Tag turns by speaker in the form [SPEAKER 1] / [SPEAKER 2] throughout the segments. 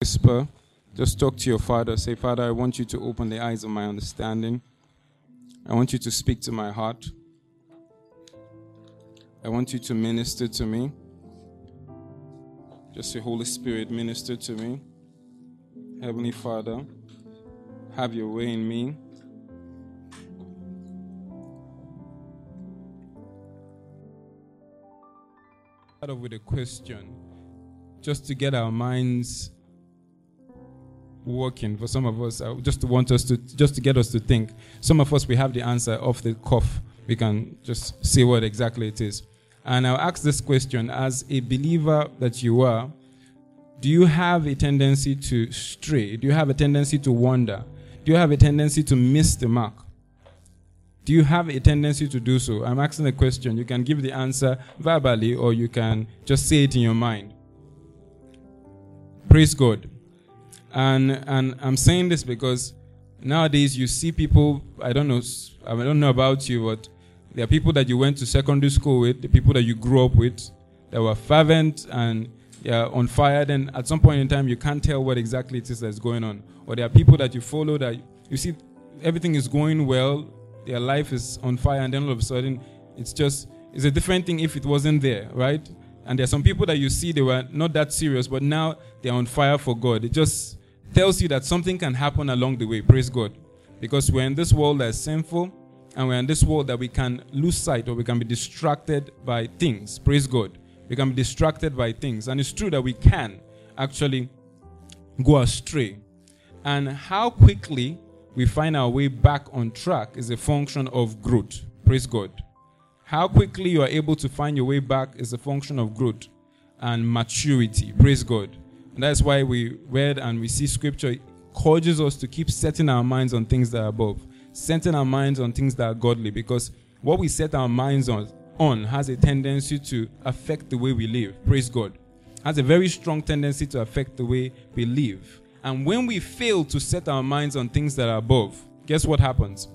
[SPEAKER 1] whisper, just talk to your father. Say, Father, I want you to open the eyes of my understanding. I want you to speak to my heart. I want you to minister to me. Just say, Holy Spirit, minister to me. Heavenly Father, have your way in me. Start off with a question, just to get our minds working. For some of us, just to want us to, just to get us to think. Some of us, we have the answer off the cuff. We can just see what exactly it is. And I'll ask this question: As a believer that you are, do you have a tendency to stray? Do you have a tendency to wander? Do you have a tendency to miss the mark? Do you have a tendency to do so? I'm asking a question. You can give the answer verbally or you can just say it in your mind. Praise God. And and I'm saying this because nowadays you see people, I don't know I don't know about you, but there are people that you went to secondary school with, the people that you grew up with, that were fervent and yeah, on fire, then at some point in time you can't tell what exactly it is that's going on. Or there are people that you follow that you see everything is going well, their life is on fire, and then all of a sudden it's just it's a different thing if it wasn't there, right? And there are some people that you see they were not that serious, but now they're on fire for God. It just tells you that something can happen along the way. Praise God. Because we're in this world that's sinful, and we're in this world that we can lose sight or we can be distracted by things. Praise God. We can be distracted by things. And it's true that we can actually go astray. And how quickly we find our way back on track is a function of growth. Praise God. How quickly you are able to find your way back is a function of growth and maturity. Praise God. And that's why we read and we see scripture encourages us to keep setting our minds on things that are above, setting our minds on things that are godly, because what we set our minds on, on has a tendency to affect the way we live. Praise God. Has a very strong tendency to affect the way we live. And when we fail to set our minds on things that are above, guess what happens?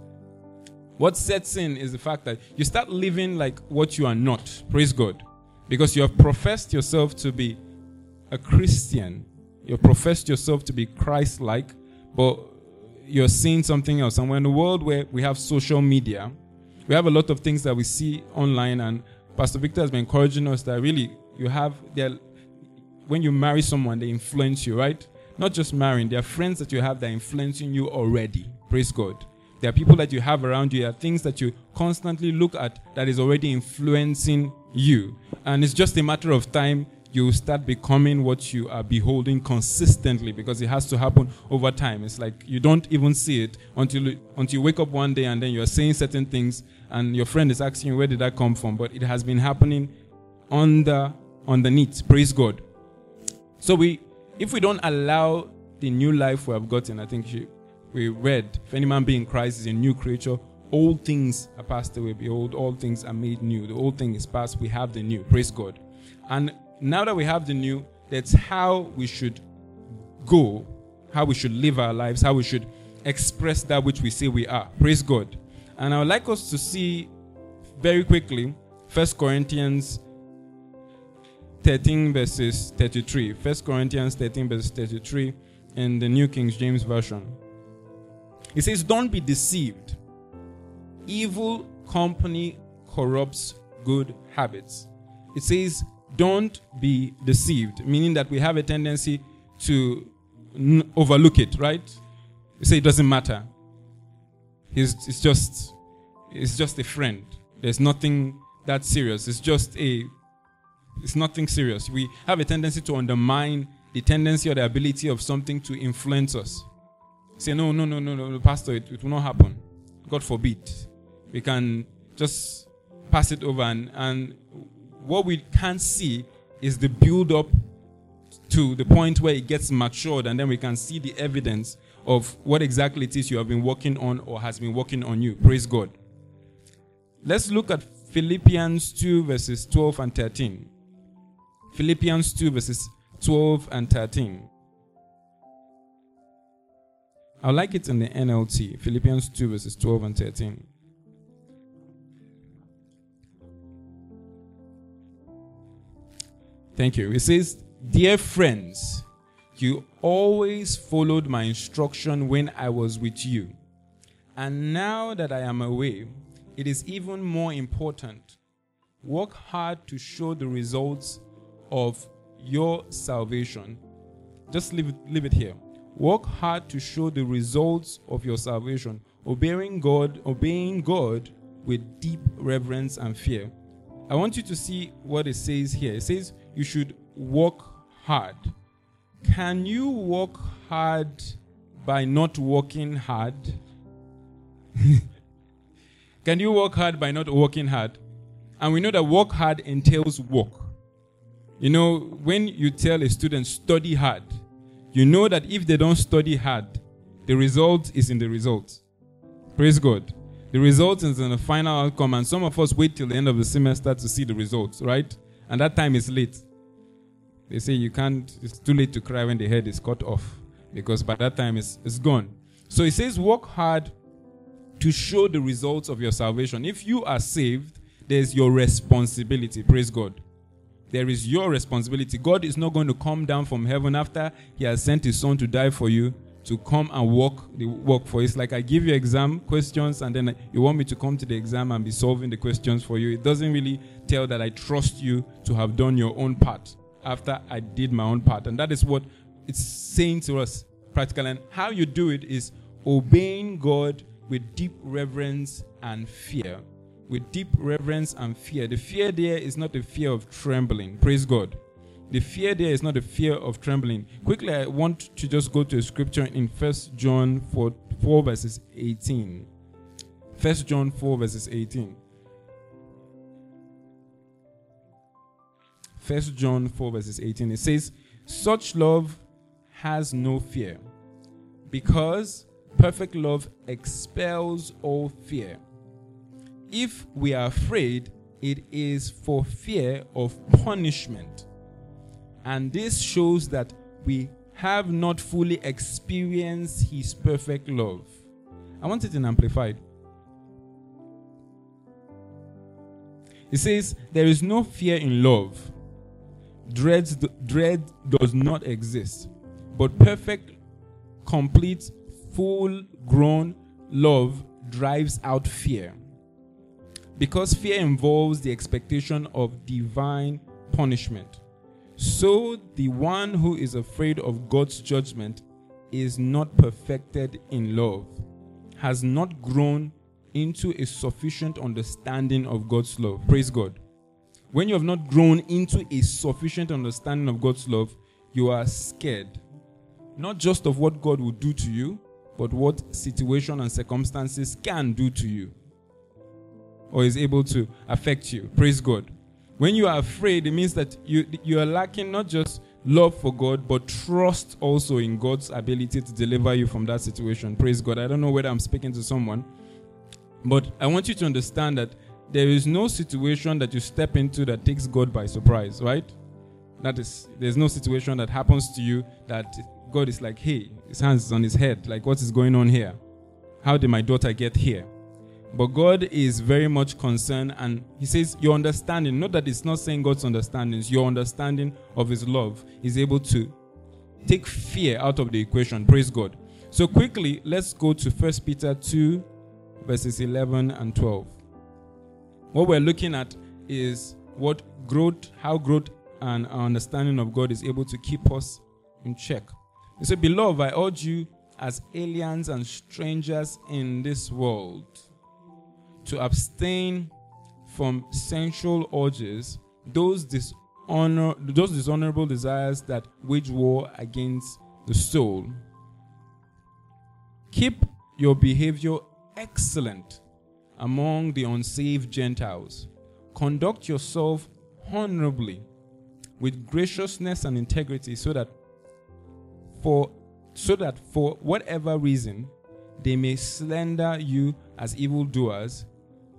[SPEAKER 1] What sets in is the fact that you start living like what you are not. Praise God. Because you have professed yourself to be a Christian, you professed yourself to be Christ like, but you're seeing something else. And we're in a world where we have social media, we have a lot of things that we see online, and Pastor Victor has been encouraging us that really you have, when you marry someone, they influence you, right? Not just marrying, there are friends that you have that are influencing you already. Praise God. There are people that you have around you. There are things that you constantly look at that is already influencing you. And it's just a matter of time you start becoming what you are beholding consistently because it has to happen over time. It's like you don't even see it until, until you wake up one day and then you're saying certain things and your friend is asking you, where did that come from? But it has been happening under, underneath. Praise God. So we, if we don't allow the new life we have gotten, I think we read, if any man be in Christ is a new creature, all things are passed away. Behold, all things are made new. The old thing is past. We have the new. Praise God. And now that we have the new, that's how we should go, how we should live our lives, how we should express that which we say we are. Praise God. And I would like us to see very quickly First Corinthians 13 verses 33. First Corinthians 13 verses 33 in the New King James Version. It says, Don't be deceived. Evil company corrupts good habits. It says, Don't be deceived, meaning that we have a tendency to n- overlook it, right? We say it doesn't matter. He's, it's just it's just a friend. There's nothing that serious. It's just a it's nothing serious. We have a tendency to undermine the tendency or the ability of something to influence us. Say, no, no, no, no, no, Pastor, it, it will not happen. God forbid. We can just pass it over. And, and what we can't see is the build up to the point where it gets matured, and then we can see the evidence of what exactly it is you have been working on or has been working on you. Praise God. Let's look at Philippians 2, verses 12 and 13. Philippians 2, verses 12 and 13. I like it in the NLT, Philippians 2, verses 12 and 13. Thank you. It says, Dear friends, You always followed my instruction when I was with you. And now that I am away, it is even more important. Work hard to show the results of your salvation. Just leave it, leave it here. Work hard to show the results of your salvation, obeying God, obeying God with deep reverence and fear. I want you to see what it says here. It says you should work hard. Can you work hard by not working hard? Can you work hard by not working hard? And we know that work hard entails work. You know, when you tell a student study hard, you know that if they don't study hard, the result is in the result. Praise God. The result is in the final outcome, and some of us wait till the end of the semester to see the results, right? And that time is late. They say you can't, it's too late to cry when the head is cut off because by that time it's, it's gone. So it says, work hard to show the results of your salvation. If you are saved, there's your responsibility. Praise God. There is your responsibility. God is not going to come down from heaven after He has sent His Son to die for you to come and work the work for. It's like I give you exam questions and then you want me to come to the exam and be solving the questions for you. It doesn't really tell that I trust you to have done your own part after I did my own part. And that is what it's saying to us practically. And how you do it is obeying God with deep reverence and fear. With deep reverence and fear. The fear there is not the fear of trembling. Praise God. The fear there is not the fear of trembling. Quickly, I want to just go to a scripture in First John 4, 4 verses 18. First John 4 verses 18. First John 4 verses 18. It says, Such love has no fear, because perfect love expels all fear. If we are afraid, it is for fear of punishment and this shows that we have not fully experienced His perfect love. I want it in Amplified. It says, There is no fear in love. Dread, dread does not exist. But perfect, complete, full grown love drives out fear. Because fear involves the expectation of divine punishment. So the one who is afraid of God's judgment is not perfected in love, has not grown into a sufficient understanding of God's love. Praise God. When you have not grown into a sufficient understanding of God's love, you are scared. Not just of what God will do to you, but what situation and circumstances can do to you or is able to affect you. Praise God. When you are afraid, it means that you, you are lacking not just love for God, but trust also in God's ability to deliver you from that situation. Praise God. I don't know whether I'm speaking to someone, but I want you to understand that there is no situation that you step into that takes God by surprise, right? That is, there's no situation that happens to you that God is like, hey, his hands is on his head. Like, what is going on here? How did my daughter get here? But God is very much concerned, and He says, Your understanding, not that it's not saying God's understanding, it's your understanding of His love is able to take fear out of the equation. Praise God. So, quickly, let's go to 1 Peter 2, verses 11 and 12. What we're looking at is what growth, how growth and our understanding of God is able to keep us in check. He said, Beloved, I urge you as aliens and strangers in this world to abstain from sensual urges, those dishonor, those dishonorable desires that wage war against the soul. Keep your behavior excellent among the unsaved Gentiles. Conduct yourself honorably with graciousness and integrity so that for so that for whatever reason they may slander you as evildoers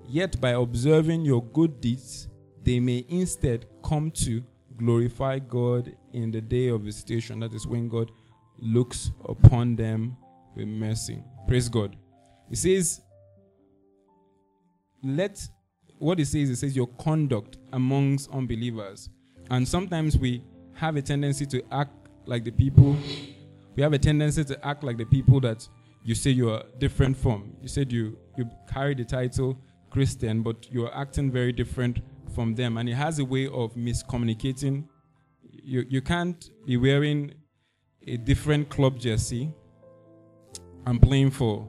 [SPEAKER 1] Yet by observing your good deeds, they may instead come to glorify God in the day of visitation. That is when God looks upon them with mercy. Praise God. It says, let what it says, it says your conduct amongst unbelievers. And sometimes we have a tendency to act
[SPEAKER 2] like the people. We have a tendency to act like the people that you say you are different from. You said you you carry the title Christian, but you are acting very different from them, and it has a way of miscommunicating. You you can't be wearing a different club jersey and playing for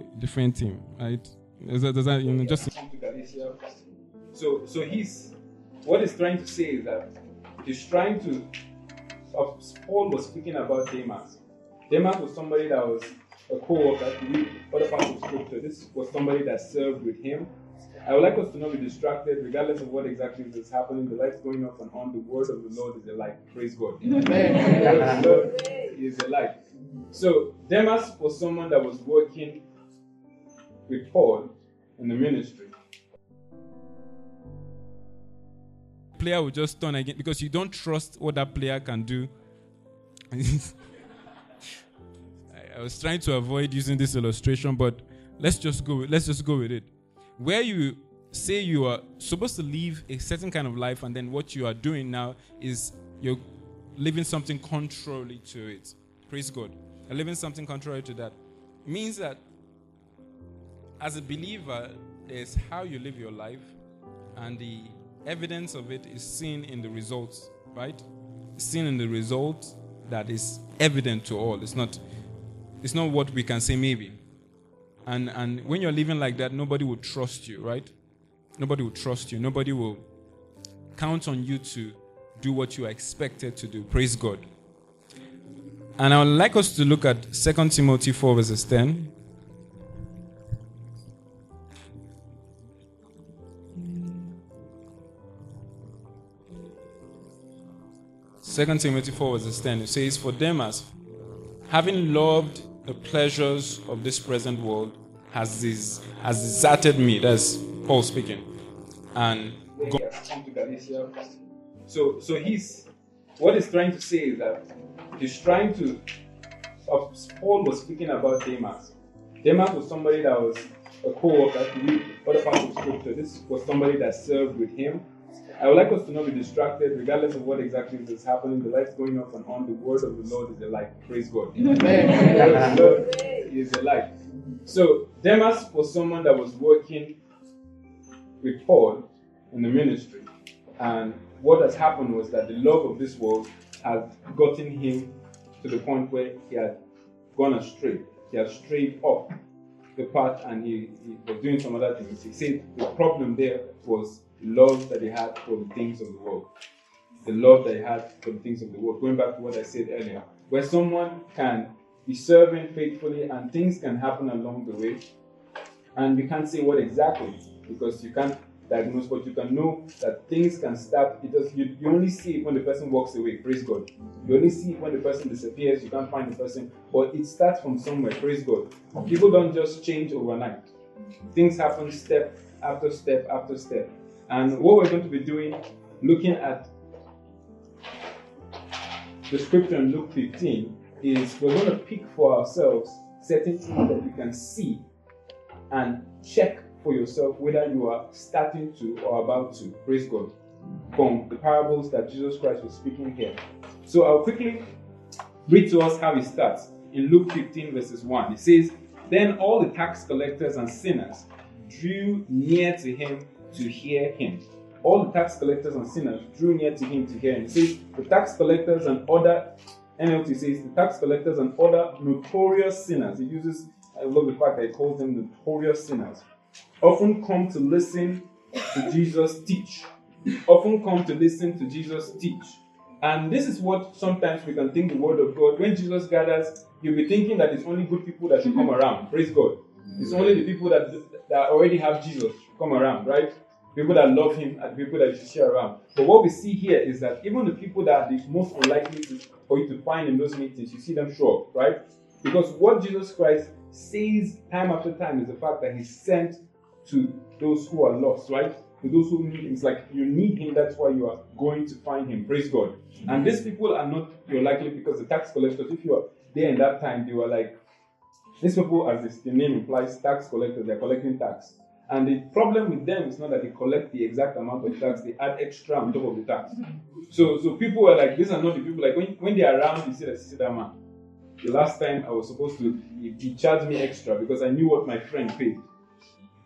[SPEAKER 2] a different team, right? That, you know just
[SPEAKER 1] so so he's what he's trying to say is that he's trying to. Paul was speaking about Demas. Demas was somebody that was a co-worker. To read other parts of scripture, this was somebody that served with him. I would like us to not be distracted, regardless of what exactly is happening. The lights going off and on. The word of the Lord is a light. Praise God. Amen. the Lord is a light. So Demas was someone that was working with Paul in the ministry.
[SPEAKER 2] Player will just turn again because you don't trust what that player can do. I was trying to avoid using this illustration, but let's just go. Let's just go with it. Where you say you are supposed to live a certain kind of life, and then what you are doing now is you're living something contrary to it. Praise God. You're living something contrary to that. Means that as a believer, there's how you live your life, and the evidence of it is seen in the results, right? Seen in the results that is evident to all. It's not, it's not what we can say maybe. And and when you're living like that, nobody will trust you, right? Nobody will trust you. Nobody will count on you to do what you are expected to do. Praise God. And I would like us to look at 2 Timothy 4, verses 10. Second Timothy 4 verses 10, it says, For Demas, having loved the pleasures of this present world, has this has deserted me. That's Paul speaking. And
[SPEAKER 1] go- come to Galatia. So so he's what he's trying to say is that he's trying to Paul was speaking about Demas. Demas was somebody that was a co-worker read other parts of scripture. This was somebody that served with him. I would like us to not be distracted, regardless of what exactly is happening. The lights going off and on. The word of the Lord is a light. Praise God. the Lord is a light. So Demas was someone that was working with Paul in the ministry, and what has happened was that the love of this world has gotten him to the point where he had gone astray. He had strayed off the path, and he, he was doing some other things. He said the problem there was love that he had for the things of the world. The love that he had for the things of the world. Going back to what I said earlier, where someone can be serving faithfully and things can happen along the way, and you can't say what exactly because you can't diagnose, but you can know that things can start. It does. You, you only see it when the person walks away. Praise God. You only see it when the person disappears. You can't find the person, but it starts from somewhere. Praise God. People don't just change overnight. Things happen step after step after step. And what we're going to be doing, looking at the scripture in Luke 15, is we're going to pick for ourselves certain things that you can see and check for yourself whether you are starting to or about to. Praise God. From the parables that Jesus Christ was speaking here. So I'll quickly read to us how it starts in Luke 15, verses 1. It says, Then all the tax collectors and sinners drew near to him to hear him. All the tax collectors and sinners drew near to him to hear him. It says, The tax collectors and other, NLT says, the tax collectors and other notorious sinners. It uses, I love the fact that it calls them notorious sinners. Often come to listen to Jesus teach. Often come to listen to Jesus teach. And this is what sometimes we can think the word of God. When Jesus gathers, you'll be thinking that it's only good people that should come around. Praise God. It's only the people that, that already have Jesus come around, right? People that love him and people that you should share around. But what we see here is that even the people that are the most unlikely to, for you to find in those meetings, you see them show up, right? Because what Jesus Christ says time after time is the fact that he sent to those who are lost, right? To those who need him. It's like you need him, that's why you are going to find him. Praise God. And these people are not your likely because the tax collectors, if you are there in that time, they were like, these people, as the name implies, tax collectors, they're collecting tax. And the problem with them is not that they collect the exact amount of tax, they add extra on top of the tax. So so people were like, these are not the people like when, when they're around, you see that see that man. The last time I was supposed to he, he charged me extra because I knew what my friend paid.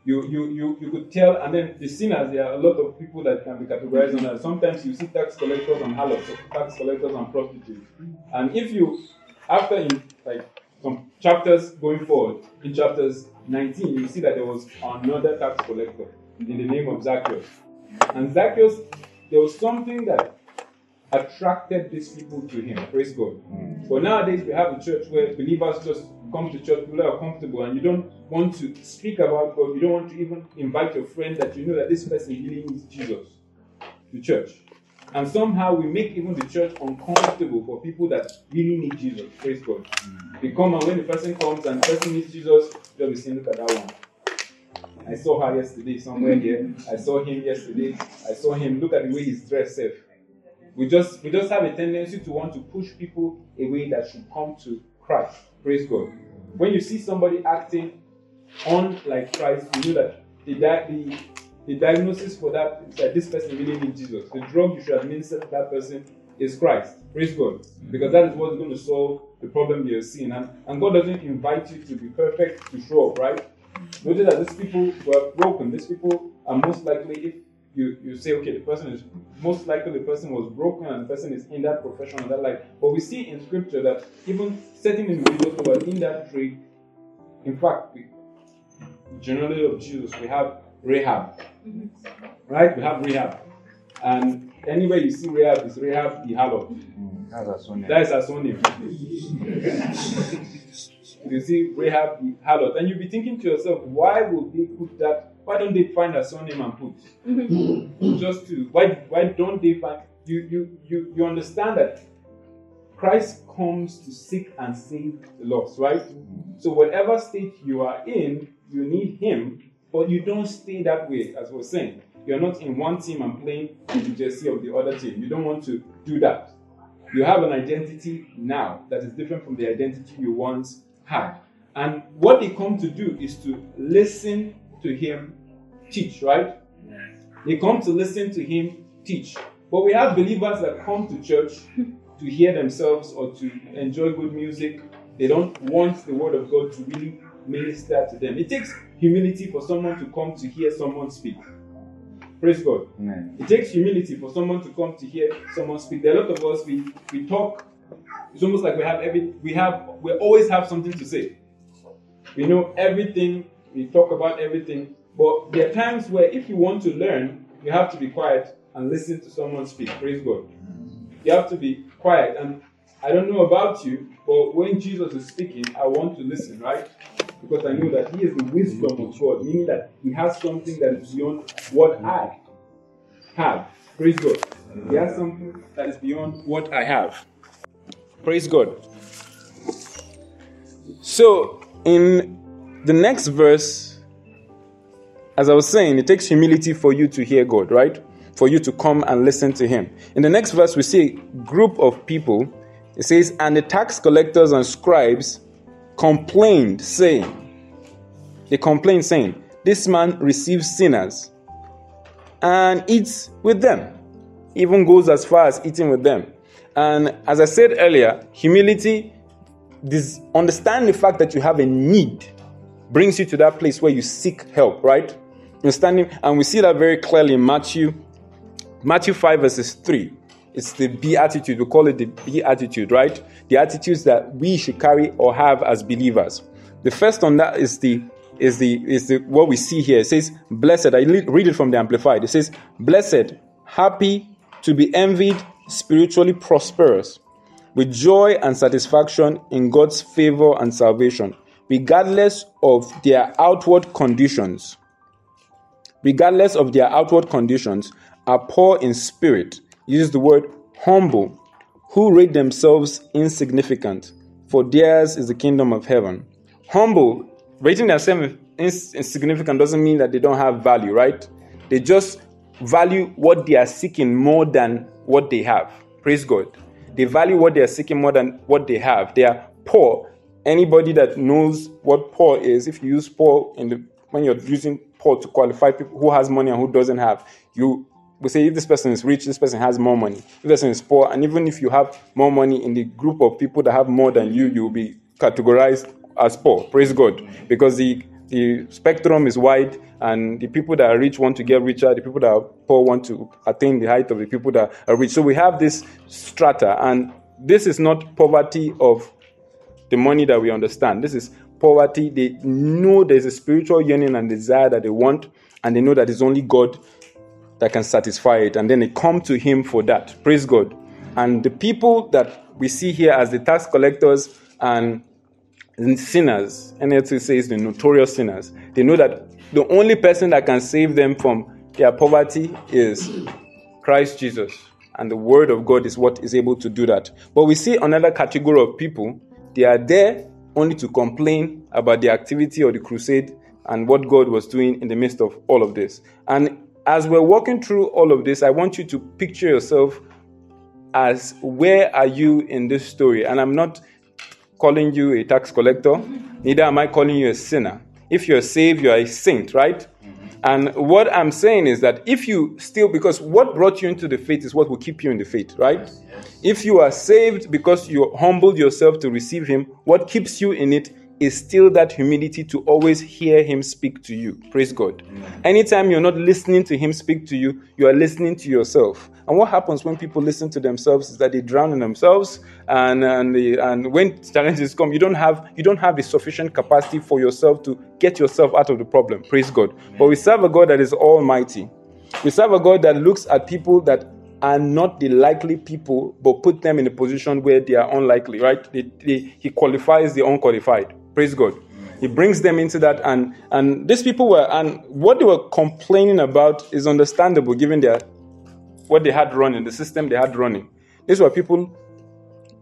[SPEAKER 1] You, you, you, you could tell, and then the sinners, there are a lot of people that can be categorized on that. Sometimes you see tax collectors and harlots, tax collectors and prostitutes. And if you, after in like some chapters going forward, in chapters 19, you see that there was another tax collector in the name of Zacchaeus. And Zacchaeus, there was something that attracted these people to him. Praise God. Mm. But nowadays we have a church where believers just come to church, people are comfortable, and you don't want to speak about God. You don't want to even invite your friend that you know that this person really needs Jesus to church. And somehow we make even the church uncomfortable for people that really need Jesus. Praise God. Mm. They come and when the person comes and the person needs Jesus, they'll be saying, Look at that one. I saw her yesterday somewhere here. I saw him yesterday. I saw him. Look at the way he's dressed safe. We just we just have a tendency to want to push people away that should come to Christ. Praise God. When you see somebody acting unlike Christ, you know that the, the, the diagnosis for that is that this person really needs Jesus. The drug you should administer to that person is Christ. Praise God. Because that is what's going to solve the problem you're seeing. And, and God doesn't invite you to be perfect to show up, right? Notice that these people were broken. These people are most likely, if you, you say, okay, the person is most likely the person was broken and the person is in that profession and that life. But we see in scripture that even certain individuals who are in that trade, in fact, we, generally of Jesus, we have Rahab. Right? We have Rahab. And anywhere you see Rahab, is Rahab the harlot. Mm, that's her son name. you see Rahab the harlot. And you'll be thinking to yourself, why would they put that why don't they find a surname and put? Mm-hmm. Just to why why don't they find you you you you understand that Christ comes to seek and save the lost, right? So whatever state you are in, you need him, but you don't stay that way, as we're saying. You're not in one team and playing in the jersey of the other team. You don't want to do that. You have an identity now that is different from the identity you once had. And what they come to do is to listen to him teach, right? They come to listen to him teach. But we have believers that come to church to hear themselves or to enjoy good music. They don't want the word of God to really minister to them. It takes humility for someone to come to hear someone speak. Praise God. Amen. It takes humility for someone to come to hear someone speak. There are a lot of us we we talk. It's almost like we have every we have we always have something to say. We know everything. We talk about everything. But there are times where if you want to learn, you have to be quiet and listen to someone speak. Praise God. You have to be quiet. And I don't know about you, but when Jesus is speaking, I want to listen, right? Because I know that He is the wisdom of God, meaning that He has something that is beyond what I have. Praise God. He has something that is beyond what I have. Praise God. So, in the next verse, as I was saying, it takes humility for you to hear God, right? For you to come and listen to Him. In the next verse, we see a group of people. It says, And the tax collectors and scribes complained, saying, They complained, saying, This man receives sinners and eats with them. Even goes as far as eating with them. And as I said earlier, humility, this understand the fact that you have a need brings you to that place where you seek help, right? Understanding, and we see that very clearly in Matthew, Matthew 5, verses 3. It's the beatitude. We call it the beatitude, right? The attitudes that we should carry or have as believers. The first on that is the is the is the what we see here. It says, Blessed. I read it from the Amplified. It says, Blessed, happy, to be envied, spiritually prosperous, with joy and satisfaction in God's favor and salvation, regardless of their outward conditions regardless of their outward conditions, are poor in spirit, uses the word humble, who rate themselves insignificant, for theirs is the kingdom of heaven. Humble, rating themselves insignificant doesn't mean that they don't have value, right? They just value what they are seeking more than what they have. Praise God. They value what they are seeking more than what they have. They are poor. Anybody that knows what poor is, if you use poor in the when you're using poor to qualify people who has money and who doesn't have, you we say if this person is rich, this person has more money. If this person is poor, and even if you have more money in the group of people that have more than you, you will be categorized as poor. Praise God. Because the the spectrum is wide, and the people that are rich want to get richer, the people that are poor want to attain the height of the people that are rich. So we have this strata, and this is not poverty of the money that we understand. This is poverty. They know there's a spiritual yearning and desire that they want, and they know that it's only God that can satisfy it. And then they come to Him for that. Praise God. And the people that we see here as the tax collectors and sinners, NLT says the notorious sinners, they know that the only person that can save them from their poverty is Christ Jesus. And the Word of God is what is able to do that. But we see another category of people, they are there only to complain about the activity of the crusade and what God was doing in the midst of all of this. And as we're walking through all of this, I want you to picture yourself as where are you in this story? And I'm not calling you a tax collector, neither am I calling you a sinner. If you're saved, you are a saint, right? Mm-hmm. And what I'm saying is that if you still, because what brought you into the faith is what will keep you in the faith, right? Yes, yes. If you are saved because you humbled yourself to receive Him, what keeps you in it is still that humility to always hear him speak to you. Praise God. Amen. Anytime you're not listening to him speak to you, you are listening to yourself. And what happens when people listen to themselves is that they drown in themselves and and, they, and when challenges come, you don't have you don't have the sufficient capacity for yourself to get yourself out of the problem. Praise God. Amen. But we serve a God that is almighty. We serve a God that looks at people that are not the likely people, but put them in a position where they are unlikely, right? They, they, he qualifies the unqualified. Praise God. He brings them into that, and and these people were, and what they were complaining about is understandable given their what they had running, the system they had running. These were people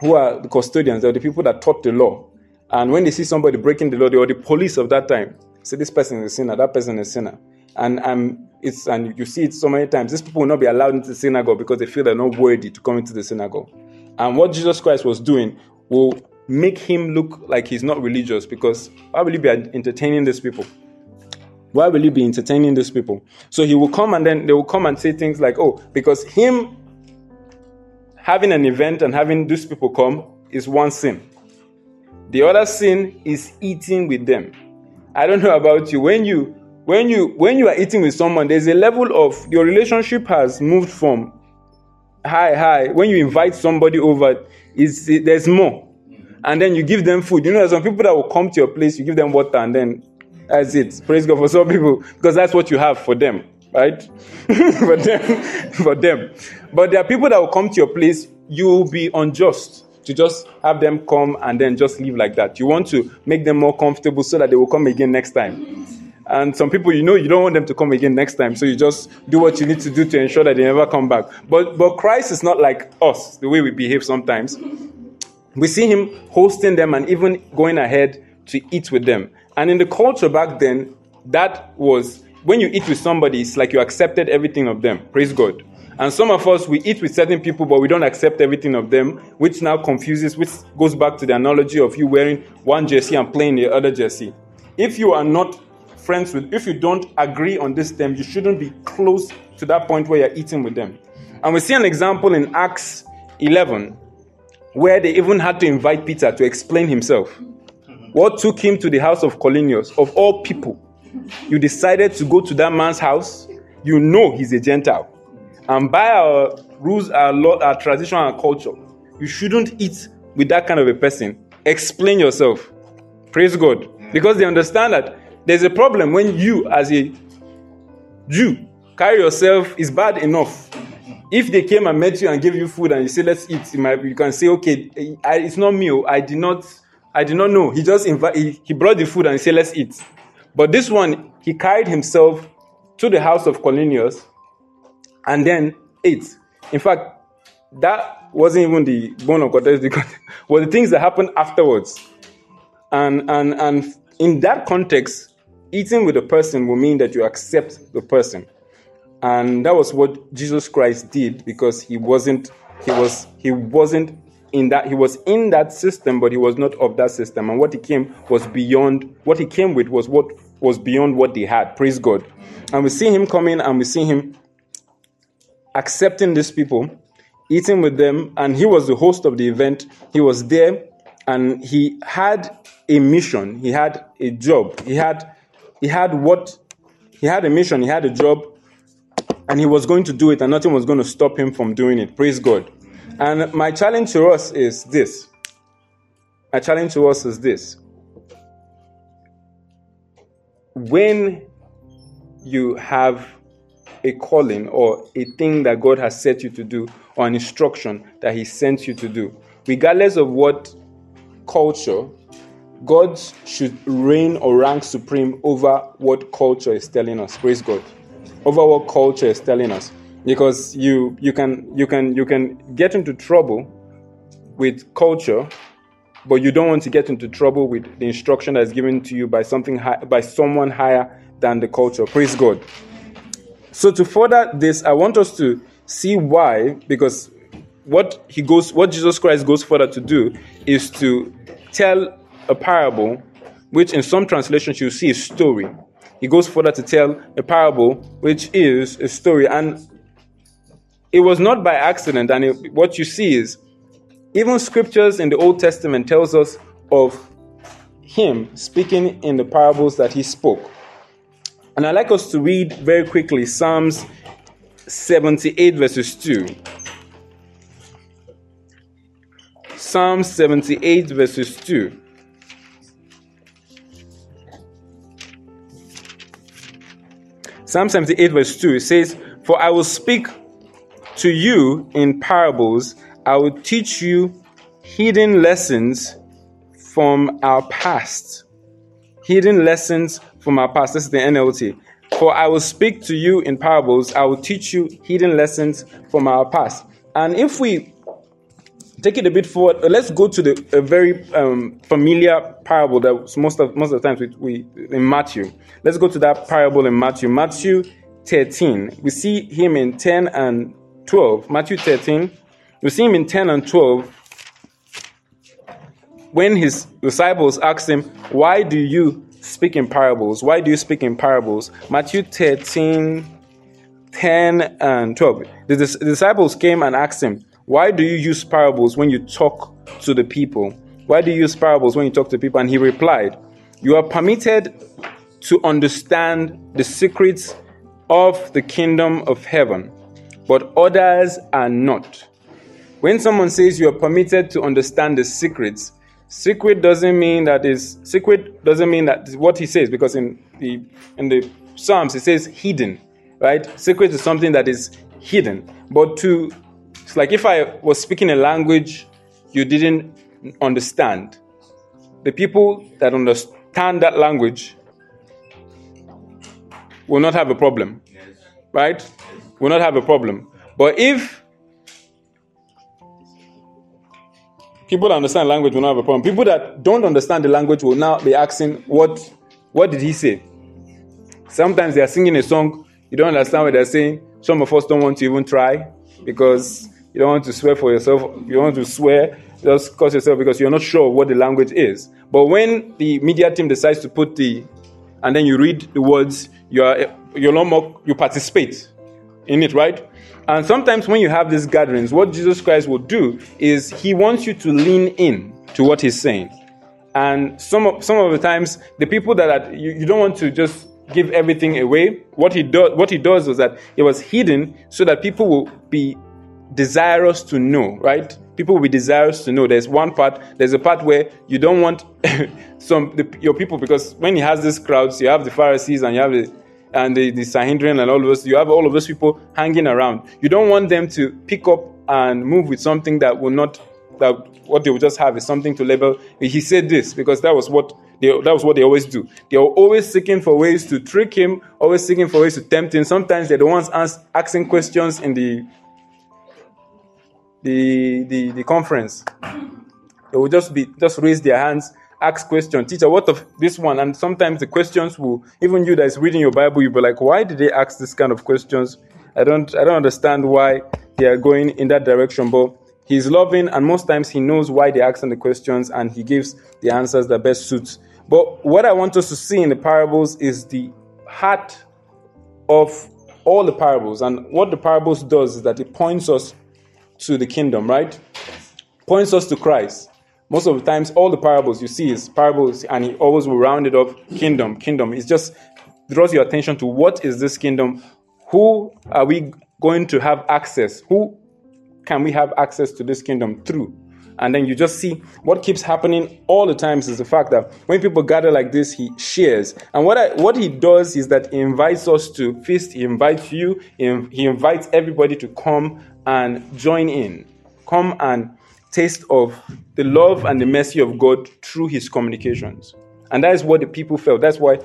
[SPEAKER 1] who are the custodians, they the people that taught the law. And when they see somebody breaking the law, they were the police of that time. Say this person is a sinner, that person is a sinner. And um, it's and you see it so many times. These people will not be allowed into the synagogue because they feel they're not worthy to come into the synagogue. And what Jesus Christ was doing will make him look like he's not religious because why will you be entertaining these people? Why will you be entertaining these people? So he will come and then they will come and say things like, oh, because him having an event and having these people come is one sin. The other sin is eating with them. I don't know about you. When you when you when you are eating with someone, there's a level of your relationship has moved from high high. When you invite somebody over, is there's more and then you give them food. You know, some people that will come to your place, you give them water, and then that's it. Praise God for some people, because that's what you have for them, right? for them, for them. But there are people that will come to your place, you will be unjust to just have them come and then just leave like that. You want to make them more comfortable so that they will come again next time. And some people, you know, you don't want them to come again next time, so you just do what you need to do to ensure that they never come back. But but Christ is not like us, the way we behave sometimes. We see him hosting them and even going ahead to eat with them. And in the culture back then, that was when you eat with somebody, it's like you accepted everything of them. Praise God. And some of us, we eat with certain people, but we don't accept everything of them, which now confuses, which goes back to the analogy of you wearing one jersey and playing the other jersey. If you are not friends with, if you don't agree on this term, you shouldn't be close to that point where you're eating with them. And we see an example in Acts 11 where they even had to invite Peter to explain himself. What took him to the house of Cornelius, of all people? You decided to go to that man's house. You know he's a Gentile. And by our rules, our law, our tradition, our culture, you shouldn't eat with that kind of a person. Explain yourself. Praise God. Because they understand that there's a problem when you, as a Jew, carry yourself is bad enough if they came and met you and gave you food and you say let's eat you, might, you can say okay I, it's not me oh, i did not i did not know. He just invite he, he brought the food and he said let's eat. But this one he carried himself to the house of cornelius and then ate. In fact that wasn't even the bone of because was the things that happened afterwards. And and and in that context eating with a person will mean that you accept the person and that was what Jesus Christ did because he wasn't he was he wasn't in that he was in that system but he was not of that system and what he came was beyond what he came with was what was beyond what they had. Praise God. And we see him coming and we see him accepting these people, eating with them, and he was the host of the event. He was there and he had a mission, he had a job, he had he had what he had a mission, he had a job, and he was going to do it, and nothing was going to stop him from doing it. Praise God. And my challenge to us is this. My challenge to us is this. When you have a calling or a thing that God has set you to do, or an instruction that He sent you to do, regardless of what culture, God should reign or rank supreme over what culture is telling us. Praise God. Over what culture is telling us. Because you you can you can you can get into trouble with culture, but you don't want to get into trouble with the instruction that is given to you by something high, by someone higher than the culture. Praise God. So to further this, I want us to see why, because what he goes, what Jesus Christ goes further to do is to tell a parable, which in some translations you see a story. He goes further to tell a parable, which is a story. And it was not by accident. And it, what you see is even scriptures in the Old Testament tells us of him speaking in the parables that he spoke. And I'd like us to read very quickly Psalms 78, verses 2. Psalm 78, verses 2. Psalm 78, verse 2, it says, For I will speak to you in parables, I will teach you hidden lessons from our past. Hidden lessons from our past. This is the NLT. For I will speak to you in parables, I will teach you hidden lessons from our past. And if we take it a bit forward. Uh, let's go to the a very um, familiar parable that most of most of the times we, we in Matthew. Let's go to that parable in Matthew. Matthew 13. We see him in 10 and 12. Matthew 13. We see him in 10 and 12. When his disciples asked him, Why do you speak in parables? Why do you speak in parables? Matthew 13, 10 and 12. The disciples came and asked him, why do you use parables when you talk to the people? Why do you use parables when you talk to people? And he replied, You are permitted to understand the secrets of the kingdom of heaven, but others are not. When someone says you are permitted to understand the secrets, secret doesn't mean that is secret doesn't mean that what he says because in the in the Psalms it says hidden, right? Secret is something that is hidden. But to it's like if I was speaking a language you didn't understand. The people that understand that language will not have a problem. Right? Will not have a problem. But if people that understand language will not have a problem, people that don't understand the language will now be asking, What what did he say? Sometimes they are singing a song, you don't understand what they're saying. Some of us don't want to even try because you don't want to swear for yourself. You don't want to swear just cause yourself because you're not sure what the language is. But when the media team decides to put the, and then you read the words, you are you're no more you participate in it, right? And sometimes when you have these gatherings, what Jesus Christ will do is he wants you to lean in to what he's saying. And some of, some of the times, the people that are, you, you don't want to just give everything away. What he does, what he does was that it was hidden so that people will be desirous to know, right? People will be desirous to know. There's one part, there's a part where you don't want some the, your people because when he has these crowds, you have the Pharisees and you have the and the, the Sanhedrin and all of those, you have all of those people hanging around. You don't want them to pick up and move with something that will not that what they will just have is something to label. He said this because that was what they, that was what they always do. They are always seeking for ways to trick him, always seeking for ways to tempt him. Sometimes they're the ones ask, asking questions in the the, the, the conference. They will just be just raise their hands, ask questions. Teacher, what of this one? And sometimes the questions will even you that is reading your Bible, you'll be like, why did they ask this kind of questions? I don't I don't understand why they are going in that direction. But he's loving and most times he knows why they're asking the questions and he gives the answers that best suits But what I want us to see in the parables is the heart of all the parables. And what the parables does is that it points us to the kingdom, right? Points us to Christ. Most of the times, all the parables you see is parables, and he always will round it up kingdom, kingdom. It just draws your attention to what is this kingdom? Who are we going to have access? Who can we have access to this kingdom through? And then you just see what keeps happening all the times is the fact that when people gather like this, he shares. And what I, what he does is that he invites us to feast. He invites you. He invites everybody to come and join in. Come and taste of the love and the mercy of God through his communications. And that is what the people felt. That's why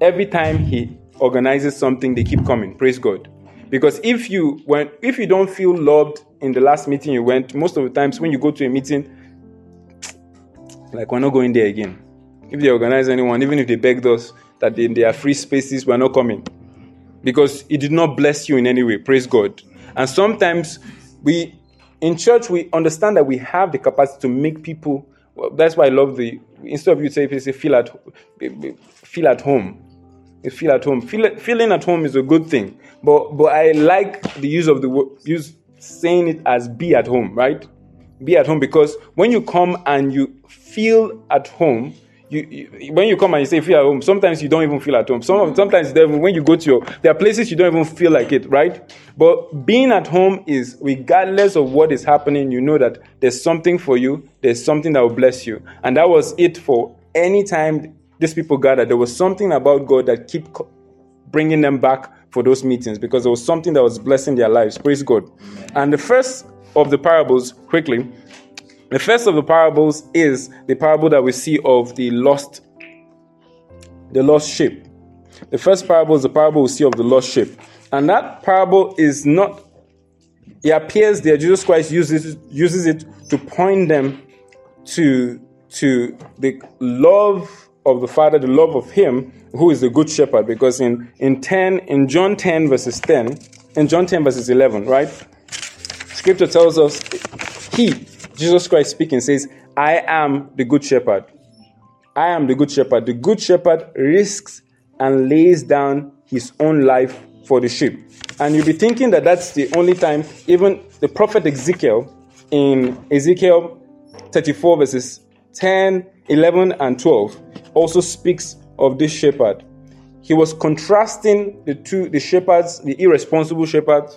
[SPEAKER 1] every time he organizes something, they keep coming. Praise God. Because if you when if you don't feel loved in the last meeting you went, most of the times when you go to a meeting, like we're not going there again. If they organize anyone, even if they begged us that they, are free spaces, we're not coming. Because it did not bless you in any way. Praise God. And sometimes we in church we understand that we have the capacity to make people well, that's why I love the instead of you say, say feel at feel at home. Feel at home. Feel, feeling at home is a good thing, but but I like the use of the use saying it as be at home, right? Be at home because when you come and you feel at home, you, you, when you come and you say feel at home, sometimes you don't even feel at home. Some, mm. sometimes when you go to your, there are places you don't even feel like it, right? But being at home is, regardless of what is happening, you know that there's something for you, there's something that will bless you. And that was it for any time these people gathered. There was something about God that keep bringing them back for those meetings because there was something that was blessing their lives. Praise God. And the first of the parables, quickly, the first of the parables is the parable that we see of the lost, the lost sheep. The first parable is the parable we see of the lost sheep. And that parable is not, it appears that Jesus Christ uses, uses it to point them to, to the love of the Father, the love of Him who is the good shepherd. Because in, in 10, in John 10, verses 10, in John 10, verses 11, right? Scripture tells us, He, Jesus Christ speaking says, I am the good shepherd. I am the good shepherd. The good shepherd risks and lays down his own life for the sheep. And you'll be thinking that that's the only time, even the prophet Ezekiel in Ezekiel 34, verses 10, 11, and 12, also speaks of this shepherd. He was contrasting the two, the shepherds, the irresponsible shepherd,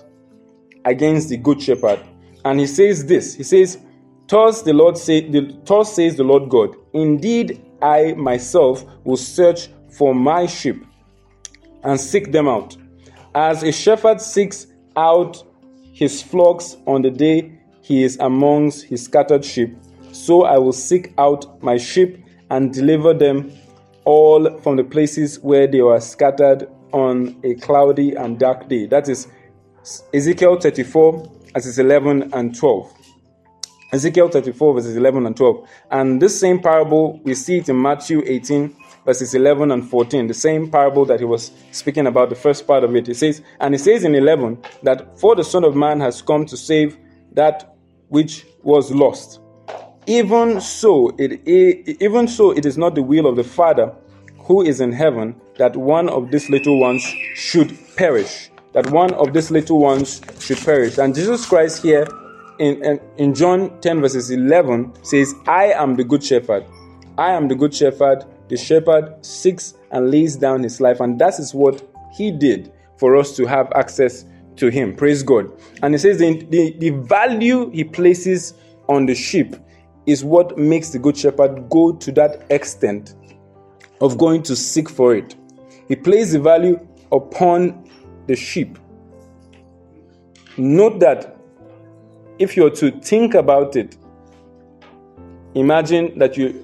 [SPEAKER 1] against the good shepherd. And he says this He says, Thus the Lord say, the, thus says the Lord God, Indeed, I myself will search for my sheep and seek them out. As a shepherd seeks out his flocks on the day he is amongst his scattered sheep, so I will seek out my sheep and deliver them all from the places where they were scattered on a cloudy and dark day. That is Ezekiel 34, verses 11 and 12. Ezekiel 34, verses 11 and 12. And this same parable, we see it in Matthew 18, verses 11 and 14. The same parable that he was speaking about, the first part of it. It says, and he says in 11 that for the Son of Man has come to save that which was lost. Even so, it, even so, it is not the will of the Father who is in heaven that one of these little ones should perish. That one of these little ones should perish. And Jesus Christ here in, in John 10, verses 11, says, I am the good shepherd. I am the good shepherd. The shepherd seeks and lays down his life. And that is what he did for us to have access to him. Praise God. And he says the, the, the value he places on the sheep is what makes the good shepherd go to that extent of going to seek for it. He places the value upon the sheep. Note that if you're to think about it, imagine that you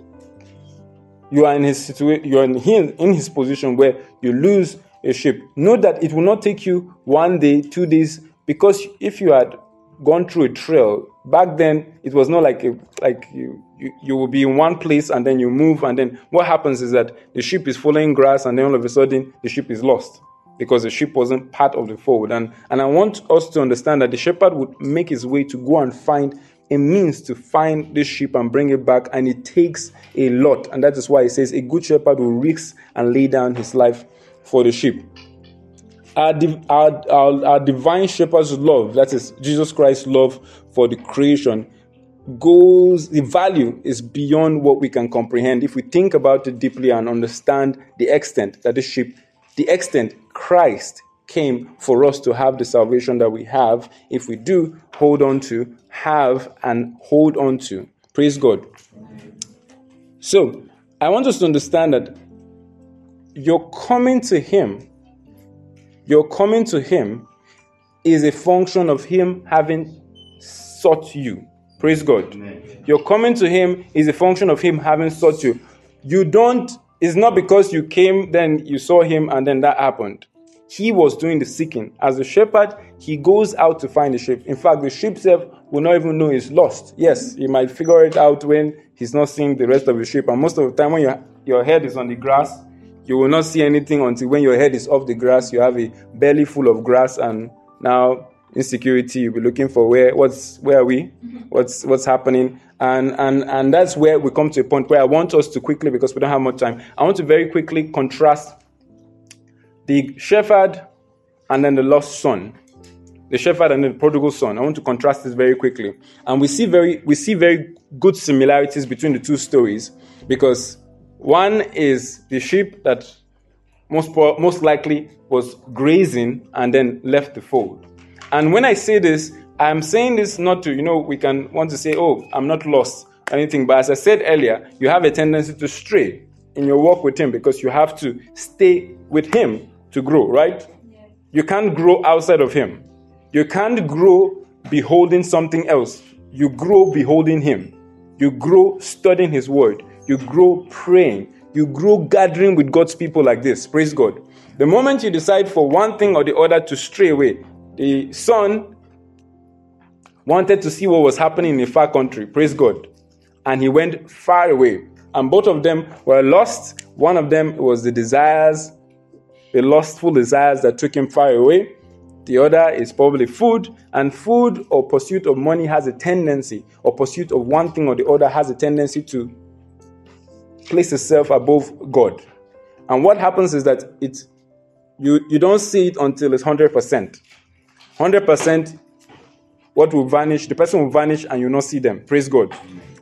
[SPEAKER 1] you are in his situation, you are in in his position where you lose a ship. Know that it will not take you one day, two days, because if you had gone through a trail back then, it was not like a, like you, you you will be in one place and then you move, and then what happens is that the ship is following grass, and then all of a sudden the ship is lost because the sheep wasn't part of the fold. And, and I want us to understand that the shepherd would make his way to go and find a means to find this sheep and bring it back, and it takes a lot. And that is why he says, A good shepherd will risk and lay down his life for the sheep. Our, our, our, our divine shepherd's love, that is Jesus Christ's love for the creation, goes, the value is beyond what we can comprehend. If we think about it deeply and understand the extent that the sheep, the extent Christ came for us to have the salvation that we have, if we do hold on to, have, and hold on to. Praise God. So, I want us to understand that your coming to Him, your coming to Him is a function of Him having sought you. Praise God. Amen. Your coming to Him is a function of Him having sought you. You don't, it's not because you came, then you saw Him, and then that happened. He was doing the seeking. As a shepherd, he goes out to find the sheep. In fact, the sheep self will not even know he's lost. Yes, he might figure it out when he's not seeing the rest of the sheep. And most of the time, when your, your head is on the grass, you will not see anything until when your head is off the grass, you have a belly full of grass, and now insecurity, you'll be looking for where what's where are we? Mm-hmm. What's what's happening? And and and that's where we come to a point where I want us to quickly, because we don't have much time, I want to very quickly contrast the shepherd and then the lost son. The shepherd and the prodigal son. I want to contrast this very quickly. And we see very we see very good similarities between the two stories because one is the sheep that most most likely was grazing and then left the fold and when i say this i'm saying this not to you know we can want to say oh i'm not lost anything but as i said earlier you have a tendency to stray in your walk with him because you have to stay with him to grow, right? You can't grow outside of Him. You can't grow beholding something else. You grow beholding Him. You grow studying His Word. You grow praying. You grow gathering with God's people like this. Praise God. The moment you decide for one thing or the other to stray away, the son wanted to see what was happening in a far country. Praise God. And he went far away. And both of them were lost. One of them was the desires the lustful desires that took him far away. The other is probably food, and food or pursuit of money has a tendency, or pursuit of one thing or the other has a tendency to place itself above God. And what happens is that it you, you don't see it until it's 100%. 100%, what will vanish, the person will vanish and you will not see them. Praise God.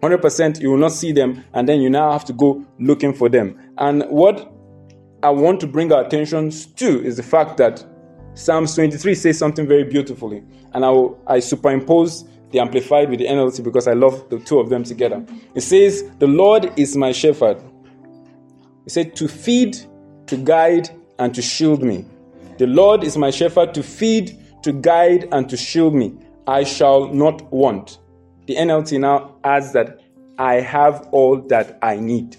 [SPEAKER 1] 100%, you will not see them, and then you now have to go looking for them. And what I want to bring our attention to is the fact that Psalms 23 says something very beautifully, and I, will, I superimpose the Amplified with the NLT because I love the two of them together. It says, The Lord is my shepherd. He said, To feed, to guide, and to shield me. The Lord is my shepherd to feed, to guide, and to shield me. I shall not want. The NLT now adds that I have all that I need.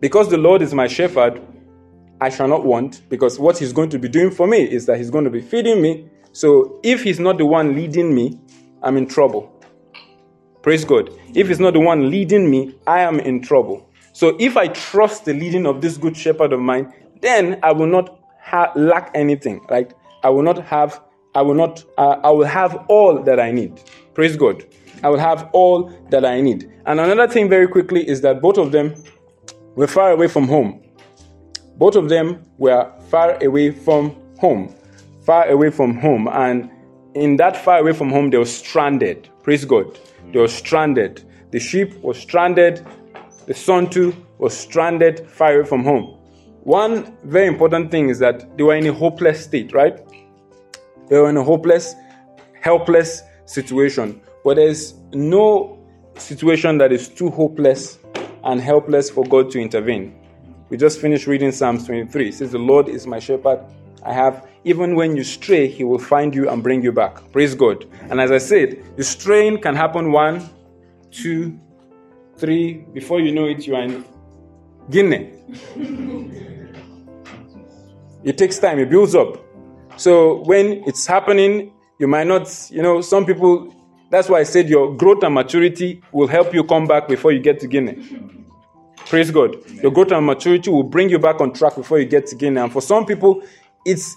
[SPEAKER 1] Because the Lord is my shepherd, I shall not want, because what He's going to be doing for me is that He's going to be feeding me. So if He's not the one leading me, I'm in trouble. Praise God. If He's not the one leading me, I am in trouble. So if I trust the leading of this good shepherd of mine, then I will not ha- lack anything. Right? I will not have. I will not. Uh, I will have all that I need. Praise God. I will have all that I need. And another thing, very quickly, is that both of them were far away from home. Both of them were far away from home. Far away from home. And in that far away from home, they were stranded. Praise God. They were stranded. The sheep was stranded. The son too was stranded far away from home. One very important thing is that they were in a hopeless state, right? They were in a hopeless, helpless situation. But there's no situation that is too hopeless and helpless for God to intervene. We just finished reading Psalms 23. It says, The Lord is my shepherd. I have, even when you stray, He will find you and bring you back. Praise God. And as I said, the straying can happen one, two, three. Before you know it, you are in Guinea. it takes time, it builds up. So when it's happening, you might not, you know, some people that's why I said your growth and maturity will help you come back before you get to Guinea. Praise God. Your growth and maturity will bring you back on track before you get to Guinea. And for some people, it's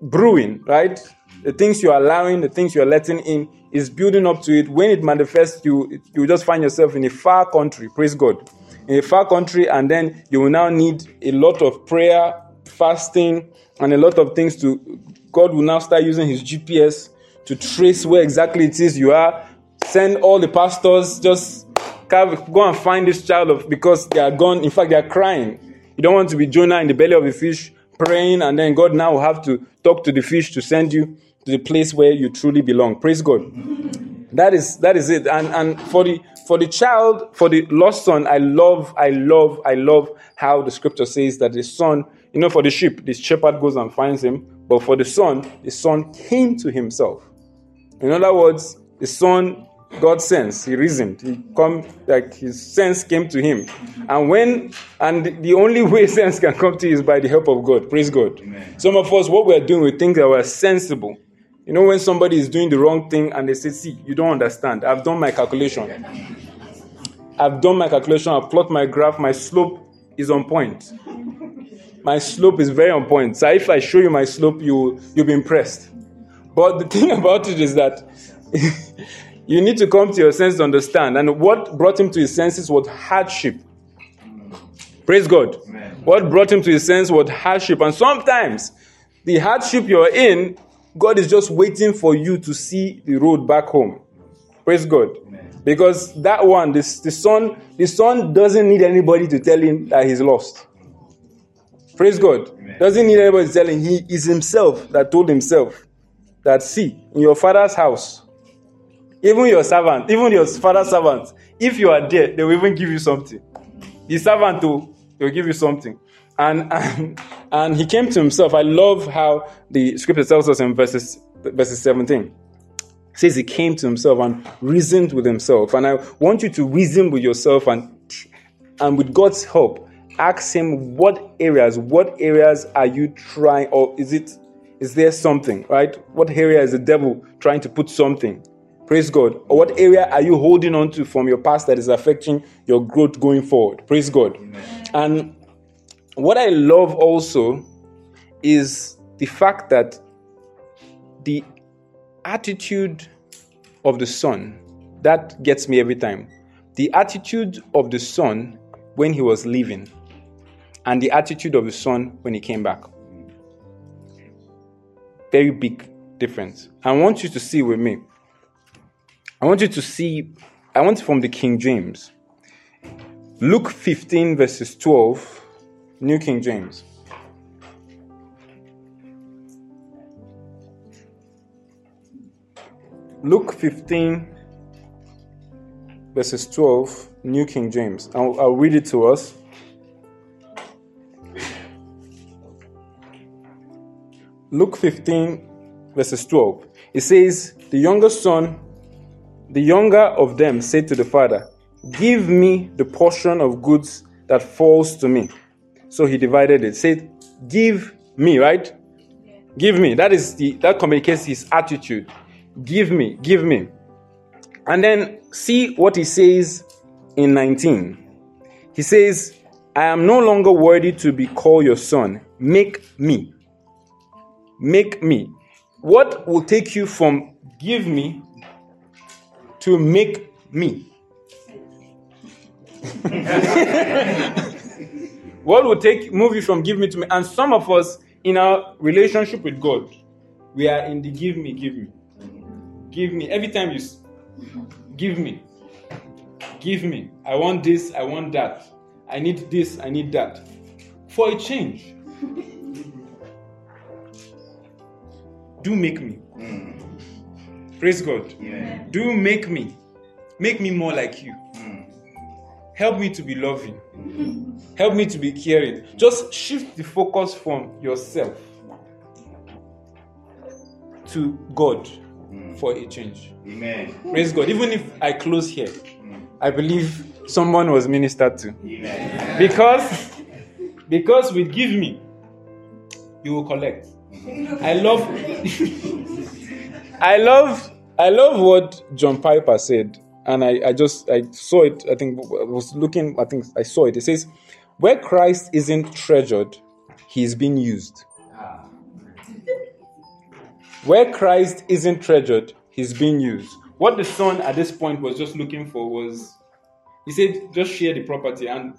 [SPEAKER 1] brewing, right? the things you're allowing, the things you're letting in, is building up to it. When it manifests, you you just find yourself in a far country. Praise God, in a far country, and then you will now need a lot of prayer, fasting, and a lot of things to. God will now start using His GPS to trace where exactly it is you are. Send all the pastors just go and find this child of because they are gone. In fact, they are crying. You don't want to be Jonah in the belly of the fish praying, and then God now will have to talk to the fish to send you to the place where you truly belong. Praise God. That is that is it. And and for the for the child, for the lost son, I love, I love, I love how the scripture says that the son, you know, for the sheep, the shepherd goes and finds him, but for the son, the son came to himself. In other words, the son God sense. He reasoned. He come like his sense came to him. And when and the only way sense can come to you is by the help of God. Praise God. Amen. Some of us, what we are doing, we think that we're sensible. You know, when somebody is doing the wrong thing and they say, See, you don't understand. I've done my calculation. I've done my calculation, I've plotted my graph, my slope is on point. My slope is very on point. So if I show you my slope, you you'll be impressed. But the thing about it is that you need to come to your senses to understand. And what brought him to his senses was hardship. Praise God. Amen. What brought him to his senses was hardship. And sometimes the hardship you're in, God is just waiting for you to see the road back home. Praise God. Amen. Because that one, this, the son, the son doesn't need anybody to tell him that he's lost. Praise God. Amen. Doesn't need anybody telling. He is himself that told himself that, see, in your father's house, even your servant, even your father's servant, if you are there, they will even give you something. The servant too, they will give you something. And, and, and he came to himself. I love how the scripture tells us in verses, verses 17. It says he came to himself and reasoned with himself. And I want you to reason with yourself and, and with God's help, ask him what areas, what areas are you trying, or is it, is there something, right? What area is the devil trying to put something? Praise God. Or what area are you holding on to from your past that is affecting your growth going forward? Praise God. Amen. And what I love also is the fact that the attitude of the son that gets me every time. The attitude of the son when he was leaving, and the attitude of the son when he came back. Very big difference. I want you to see with me. I want you to see, I want from the King James. Luke 15, verses 12, New King James. Luke 15, verses 12, New King James. I'll, I'll read it to us. Luke 15, verses 12. It says, The younger son the younger of them said to the father, Give me the portion of goods that falls to me. So he divided it. Said, Give me, right? Give me. That is the that communicates his attitude. Give me, give me. And then see what he says in 19. He says, I am no longer worthy to be called your son. Make me. Make me. What will take you from give me to make me. what will take move you from give me to me? And some of us in our relationship with God, we are in the give me, give me. Give me. Every time you give me. Give me. I want this, I want that. I need this, I need that. For a change. Do make me. Mm. Praise God. Yeah. Do make me, make me more like you. Mm. Help me to be loving. Mm. Help me to be caring. Just shift the focus from yourself to God for a change. Amen. Praise God. Even if I close here. I believe someone was ministered to. Amen. Because because with give me, you will collect. I love I love I love what John Piper said, and I, I just I saw it. I think I was looking. I think I saw it. It says, "Where Christ isn't treasured, he is being used." Where Christ isn't treasured, he's being used. What the son at this point was just looking for was, he said, just share the property. And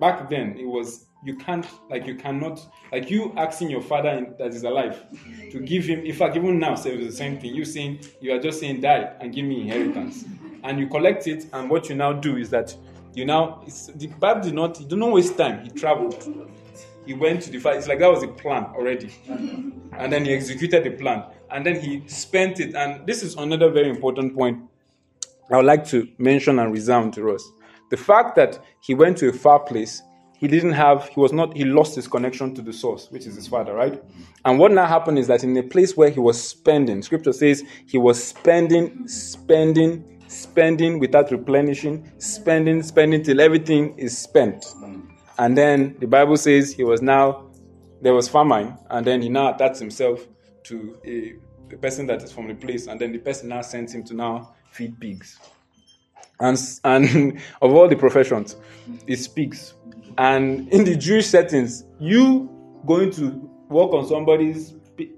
[SPEAKER 1] back then, it was, you can't, like, you cannot, like, you asking your father in, that is alive to give him, in fact, even now, say it's the same thing. You saying, you are just saying, die and give me inheritance. And you collect it, and what you now do is that you now, the Bible did not, he did not waste time. He traveled. He went to the fight. It's like that was a plan already. And then he executed the plan. And then he spent it. And this is another very important point I would like to mention and resound to us. The fact that he went to a far place, he didn't have, he was not, he lost his connection to the source, which is his father, right? And what now happened is that in a place where he was spending, scripture says he was spending, spending, spending without replenishing, spending, spending till everything is spent. And then the Bible says he was now, there was famine, and then he now attached himself to a, a person that is from the place, and then the person now sends him to now feed pigs. And, and of all the professions, it speaks. And in the Jewish settings, you going to work on somebody's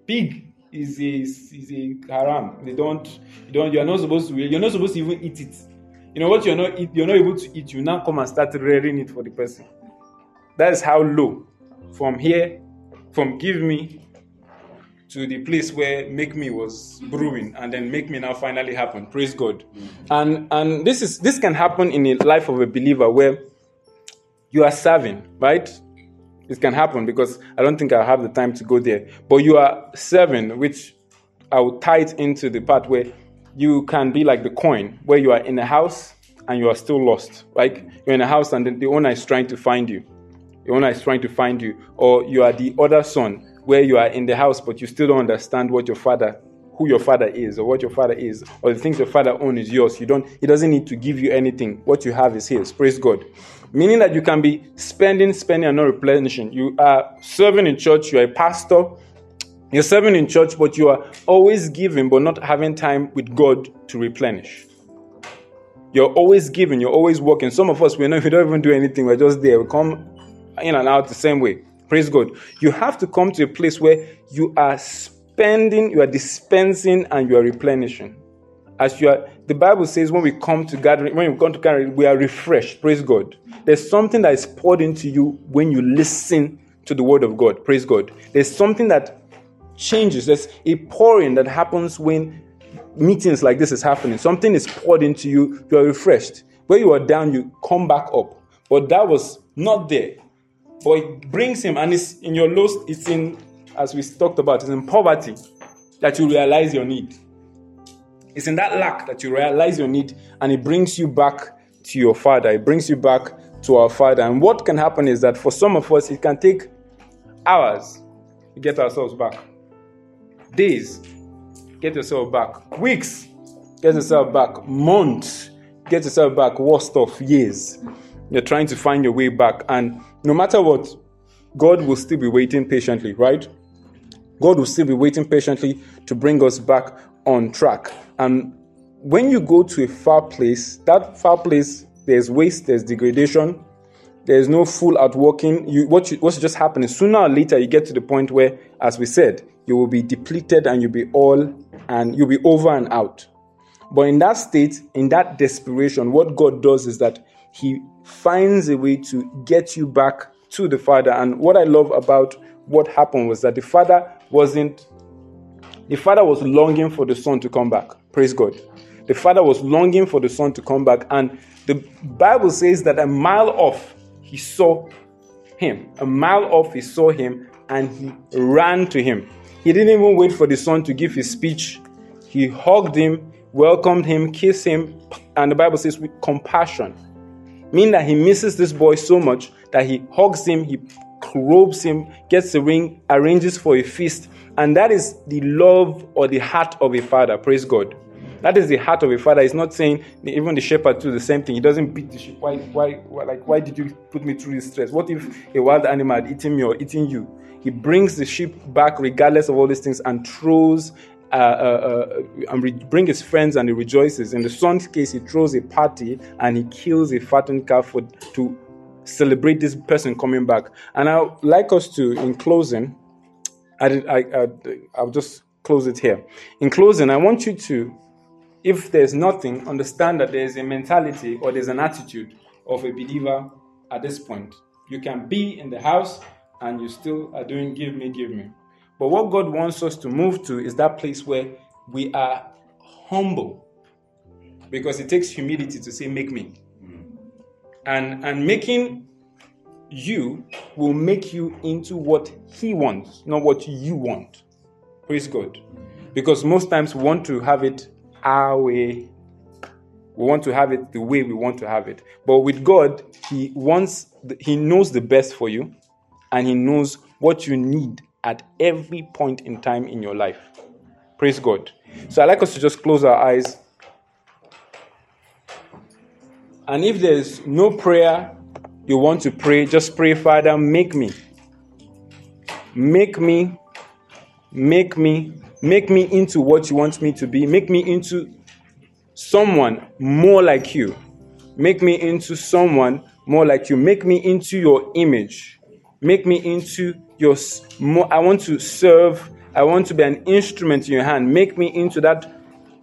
[SPEAKER 1] pig is a is a haram. They don't you don't you're not supposed to you're not supposed to even eat it. You know what you're not eat, you're not able to eat, you now come and start rearing it for the person. That is how low from here, from give me to the place where make me was brewing and then make me now finally happen. Praise God. Mm. And and this is this can happen in the life of a believer where you are serving, right? It can happen because I don't think I have the time to go there. But you are serving, which I will tie it into the part where you can be like the coin, where you are in a house and you are still lost. Like you're in a house and the owner is trying to find you. The owner is trying to find you. Or you are the other son, where you are in the house but you still don't understand what your father who your father is or what your father is or the things your father owns is yours you don't he doesn't need to give you anything what you have is his praise god meaning that you can be spending, spending, and not replenishing. You are serving in church, you are a pastor, you're serving in church, but you are always giving, but not having time with God to replenish. You're always giving, you're always working. Some of us, we know we don't even do anything, we're just there. We come in and out the same way. Praise God. You have to come to a place where you are spending, you are dispensing, and you are replenishing. As you are, the Bible says when we come to gathering, when we come to gathering, we are refreshed. Praise God. There's something that is poured into you when you listen to the word of God. Praise God. There's something that changes. There's a pouring that happens when meetings like this is happening. Something is poured into you. You are refreshed. Where you are down, you come back up. But that was not there. But it brings him, and it's in your loss. It's in, as we talked about, it's in poverty that you realize your need. It's in that lack that you realize your need, and it brings you back to your Father. It brings you back to our Father. And what can happen is that for some of us, it can take hours to get ourselves back, days, get yourself back, weeks, get yourself back, months, get yourself back, worst of years. You're trying to find your way back. And no matter what, God will still be waiting patiently, right? God will still be waiting patiently to bring us back on track. And when you go to a far place, that far place, there's waste, there's degradation, there's no full outworking. You, what you, what's just happening, sooner or later, you get to the point where, as we said, you will be depleted and you'll be all, and you'll be over and out. But in that state, in that desperation, what God does is that He finds a way to get you back to the Father. And what I love about what happened was that the Father wasn't, the Father was longing for the Son to come back. Praise God. The father was longing for the son to come back, and the Bible says that a mile off he saw him. A mile off he saw him, and he ran to him. He didn't even wait for the son to give his speech. He hugged him, welcomed him, kissed him, and the Bible says with compassion. Meaning that he misses this boy so much that he hugs him, he robes him, gets a ring, arranges for a feast, and that is the love or the heart of a father. Praise God. That is the heart of a father. He's not saying even the shepherd do the same thing. He doesn't beat the sheep. Why, why, why, like, why did you put me through this stress? What if a wild animal had eaten me or eaten you? He brings the sheep back regardless of all these things and throws uh, uh, uh, and re- bring his friends and he rejoices. In the son's case, he throws a party and he kills a fattened calf for, to celebrate this person coming back. And I like us to, in closing, I, I, I, I'll just close it here. In closing, I want you to, if there's nothing, understand that there's a mentality or there's an attitude of a believer at this point. You can be in the house and you still are doing give me, give me. But what God wants us to move to is that place where we are humble. Because it takes humility to say, make me. Mm. And, and making you will make you into what He wants, not what you want. Praise God. Because most times we want to have it our way. We want to have it the way we want to have it. But with God, He wants, He knows the best for you, and He knows what you need at every point in time in your life. Praise God. So I'd like us to just close our eyes. And if there's no prayer you want to pray, just pray, Father, make me. Make me. Make me. Make me into what you want me to be. Make me into someone more like you. Make me into someone more like you. Make me into your image. Make me into your. More, I want to serve. I want to be an instrument in your hand. Make me into that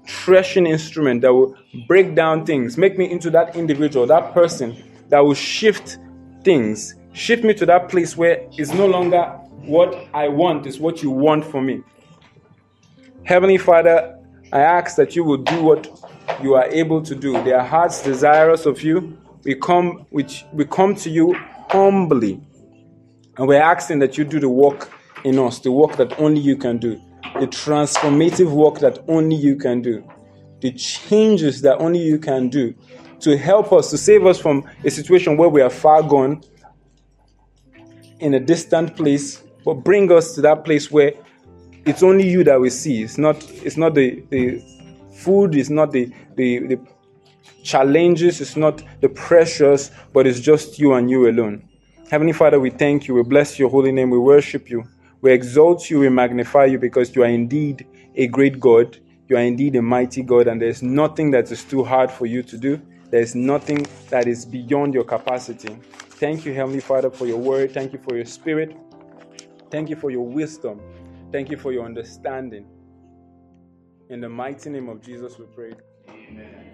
[SPEAKER 1] threshing instrument that will break down things. Make me into that individual, that person that will shift things. Shift me to that place where it's no longer what I want, it's what you want for me. Heavenly Father, I ask that you will do what you are able to do. Their hearts desirous of you. We come, which we come to you humbly, and we're asking that you do the work in us, the work that only you can do, the transformative work that only you can do, the changes that only you can do to help us, to save us from a situation where we are far gone in a distant place, but bring us to that place where it's only you that we see. It's not, it's not the, the food, it's not the, the, the challenges, it's not the pressures, but it's just you and you alone. Heavenly Father, we thank you, we bless your holy name, we worship you, we exalt you, we magnify you because you are indeed a great God. You are indeed a mighty God, and there's nothing that is too hard for you to do. There's nothing that is beyond your capacity. Thank you, Heavenly Father, for your word. Thank you for your spirit. Thank you for your wisdom. Thank you for your understanding. In the mighty name of Jesus, we pray. Amen.